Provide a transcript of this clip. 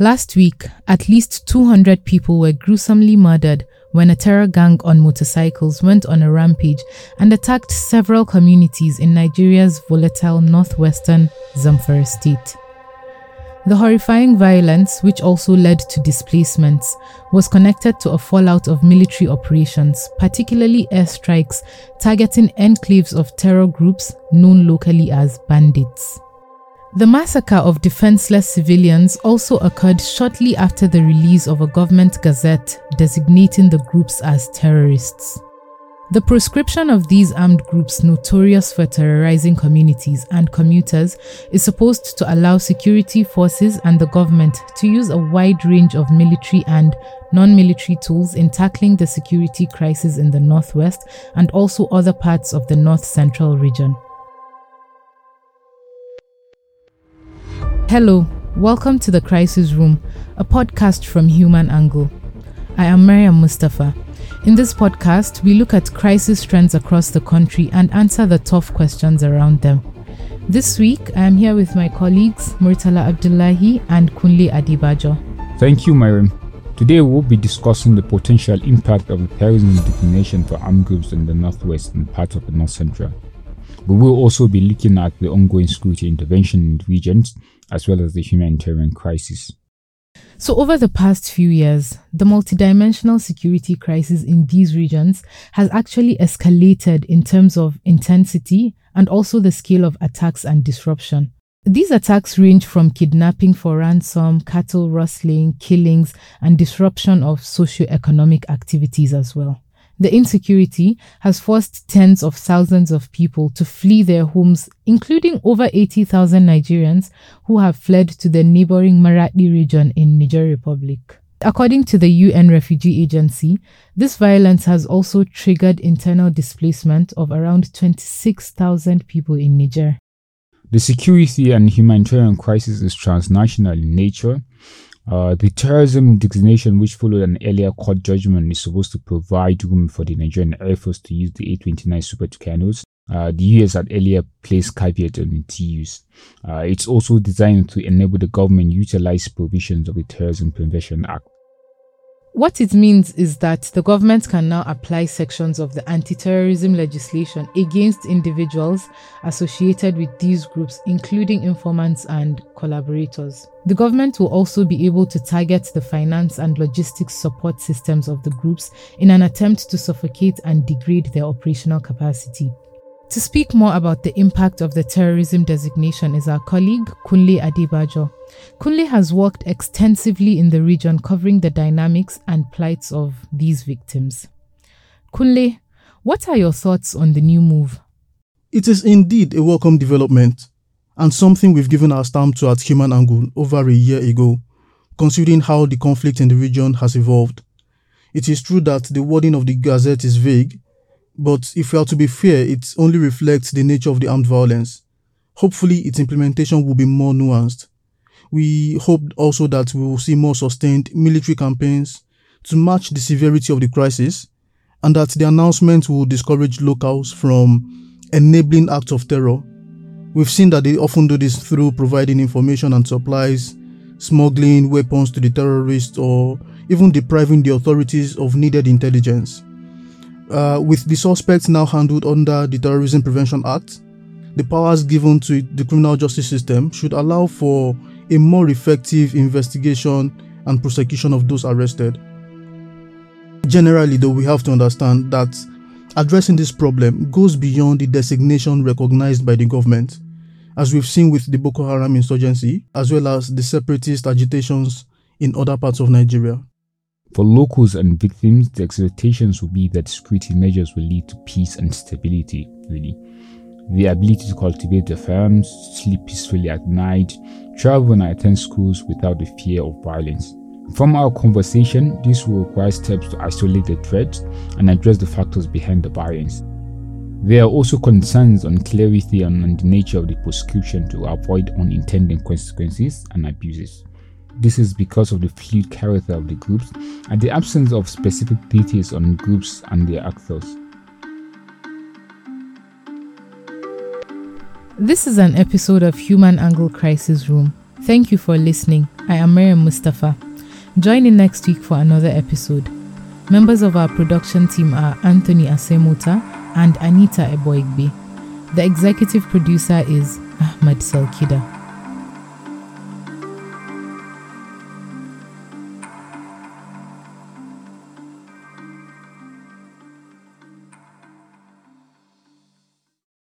Last week, at least 200 people were gruesomely murdered when a terror gang on motorcycles went on a rampage and attacked several communities in Nigeria's volatile northwestern Zamfara state. The horrifying violence, which also led to displacements, was connected to a fallout of military operations, particularly airstrikes targeting enclaves of terror groups known locally as bandits. The massacre of defenseless civilians also occurred shortly after the release of a government gazette designating the groups as terrorists. The proscription of these armed groups notorious for terrorizing communities and commuters is supposed to allow security forces and the government to use a wide range of military and non military tools in tackling the security crisis in the northwest and also other parts of the north central region. Hello, welcome to the Crisis Room, a podcast from Human Angle. I am Mariam Mustapha. In this podcast, we look at crisis trends across the country and answer the tough questions around them. This week, I am here with my colleagues Murtala Abdullahi and Kunle Adebajo. Thank you, Mariam. Today, we'll be discussing the potential impact of the terrorism designation for armed groups in the northwest and parts of the north central. We will also be looking at the ongoing security intervention in the regions as well as the humanitarian crisis. So, over the past few years, the multidimensional security crisis in these regions has actually escalated in terms of intensity and also the scale of attacks and disruption. These attacks range from kidnapping for ransom, cattle rustling, killings, and disruption of socio-economic activities as well. The insecurity has forced tens of thousands of people to flee their homes, including over 80,000 Nigerians who have fled to the neighboring Maradi region in Niger Republic. According to the UN Refugee Agency, this violence has also triggered internal displacement of around 26,000 people in Niger. The security and humanitarian crisis is transnational in nature uh, the terrorism designation, which followed an earlier court judgment, is supposed to provide room for the Nigerian Air Force to use the A-29 Super Tucanos. Uh, the US had earlier placed caveat on its use. Uh, it's also designed to enable the government utilize provisions of the Terrorism Prevention Act. What it means is that the government can now apply sections of the anti terrorism legislation against individuals associated with these groups, including informants and collaborators. The government will also be able to target the finance and logistics support systems of the groups in an attempt to suffocate and degrade their operational capacity. To speak more about the impact of the terrorism designation is our colleague Kunle Adebajo. Kunle has worked extensively in the region covering the dynamics and plights of these victims. Kunle, what are your thoughts on the new move? It is indeed a welcome development and something we've given our stamp to at Human Angle over a year ago, considering how the conflict in the region has evolved. It is true that the wording of the Gazette is vague but if we are to be fair, it only reflects the nature of the armed violence. Hopefully, its implementation will be more nuanced. We hope also that we will see more sustained military campaigns to match the severity of the crisis, and that the announcement will discourage locals from enabling acts of terror. We've seen that they often do this through providing information and supplies, smuggling weapons to the terrorists, or even depriving the authorities of needed intelligence. Uh, with the suspects now handled under the Terrorism Prevention Act, the powers given to the criminal justice system should allow for a more effective investigation and prosecution of those arrested. Generally, though, we have to understand that addressing this problem goes beyond the designation recognized by the government, as we've seen with the Boko Haram insurgency, as well as the separatist agitations in other parts of Nigeria. For locals and victims, the expectations will be that security measures will lead to peace and stability, really. The ability to cultivate their farms, sleep peacefully at night, travel and attend schools without the fear of violence. From our conversation, this will require steps to isolate the threat and address the factors behind the violence. There are also concerns on clarity and on the nature of the prosecution to avoid unintended consequences and abuses. This is because of the fluid character of the groups and the absence of specific details on groups and their actors. This is an episode of Human Angle Crisis Room. Thank you for listening. I am Mariam Mustapha. Join in next week for another episode. Members of our production team are Anthony Asemota and Anita Eboigbe. The executive producer is Ahmad Salkida.